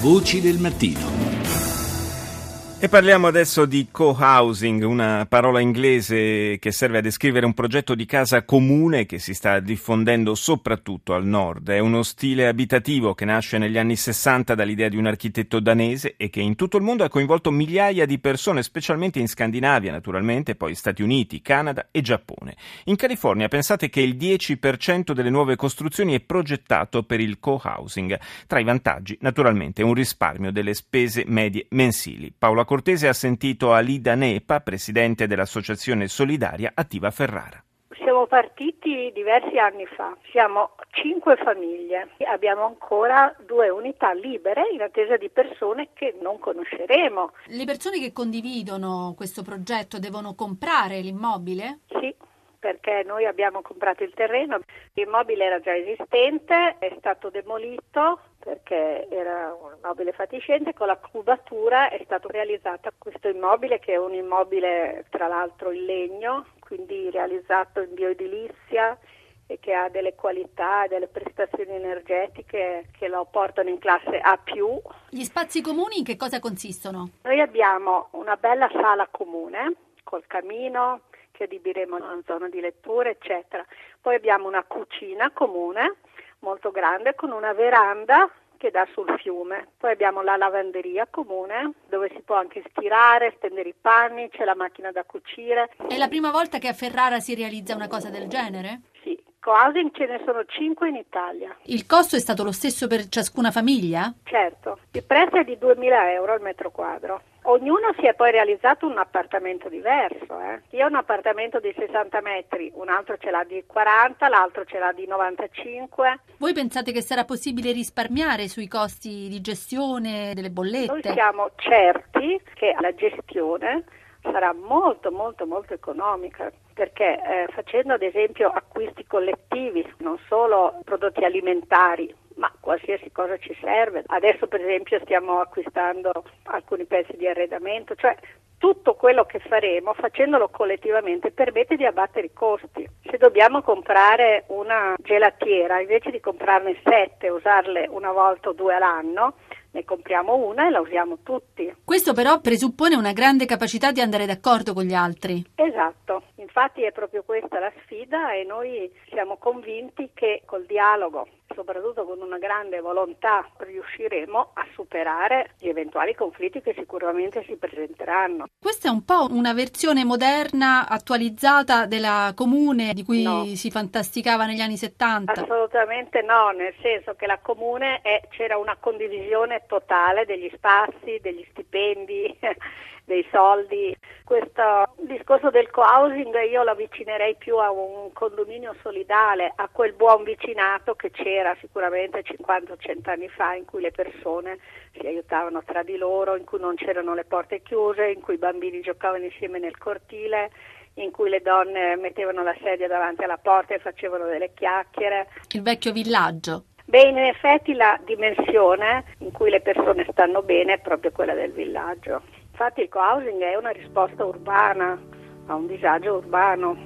Voci del mattino. E parliamo adesso di co-housing, una parola inglese che serve a descrivere un progetto di casa comune che si sta diffondendo soprattutto al nord. È uno stile abitativo che nasce negli anni 60 dall'idea di un architetto danese e che in tutto il mondo ha coinvolto migliaia di persone, specialmente in Scandinavia naturalmente, poi Stati Uniti, Canada e Giappone. In California pensate che il 10% delle nuove costruzioni è progettato per il co-housing. Tra i vantaggi, naturalmente, un risparmio delle spese medie mensili. Paola Cortese ha sentito Alida Nepa, presidente dell'Associazione Solidaria Attiva Ferrara. Siamo partiti diversi anni fa, siamo cinque famiglie, abbiamo ancora due unità libere in attesa di persone che non conosceremo. Le persone che condividono questo progetto devono comprare l'immobile? Sì, perché noi abbiamo comprato il terreno, l'immobile era già esistente, è stato demolito perché era un immobile fatiscente, con la cubatura è stato realizzato questo immobile che è un immobile tra l'altro in legno, quindi realizzato in bioedilizia e che ha delle qualità e delle prestazioni energetiche che lo portano in classe A+. Gli spazi comuni in che cosa consistono? Noi abbiamo una bella sala comune col camino che adibiremo a una zona di lettura, eccetera. Poi abbiamo una cucina comune molto grande con una veranda che dà sul fiume. Poi abbiamo la lavanderia comune dove si può anche stirare, stendere i panni, c'è la macchina da cucire. È la prima volta che a Ferrara si realizza una cosa del genere? Sì, co-housing ce ne sono 5 in Italia. Il costo è stato lo stesso per ciascuna famiglia? Certo, il prezzo è di 2.000 euro al metro quadro. Ognuno si è poi realizzato un appartamento diverso. Eh. Io ho un appartamento di 60 metri, un altro ce l'ha di 40, l'altro ce l'ha di 95. Voi pensate che sarà possibile risparmiare sui costi di gestione delle bollette? Noi siamo certi che la gestione sarà molto molto molto economica perché eh, facendo ad esempio acquisti collettivi, non solo prodotti alimentari, ma qualsiasi cosa ci serve. Adesso per esempio stiamo acquistando alcuni pezzi di arredamento, cioè tutto quello che faremo facendolo collettivamente permette di abbattere i costi. Se dobbiamo comprare una gelatiera, invece di comprarne sette usarle una volta o due all'anno, ne compriamo una e la usiamo tutti. Questo però presuppone una grande capacità di andare d'accordo con gli altri. Esatto, infatti è proprio questa la sfida e noi siamo convinti che col dialogo soprattutto con una grande volontà riusciremo a superare gli eventuali conflitti che sicuramente si presenteranno. Questa è un po' una versione moderna, attualizzata della comune di cui no. si fantasticava negli anni 70? Assolutamente no, nel senso che la comune è, c'era una condivisione totale degli spazi, degli stipendi, dei soldi. Questo discorso del co-housing io lo avvicinerei più a un condominio solidale, a quel buon vicinato che c'era sicuramente 50-100 anni fa in cui le persone si aiutavano tra di loro, in cui non c'erano le porte chiuse, in cui i bambini giocavano insieme nel cortile in cui le donne mettevano la sedia davanti alla porta e facevano delle chiacchiere. Il vecchio villaggio. Beh, in effetti la dimensione in cui le persone stanno bene è proprio quella del villaggio. Infatti il co-housing è una risposta urbana a un disagio urbano.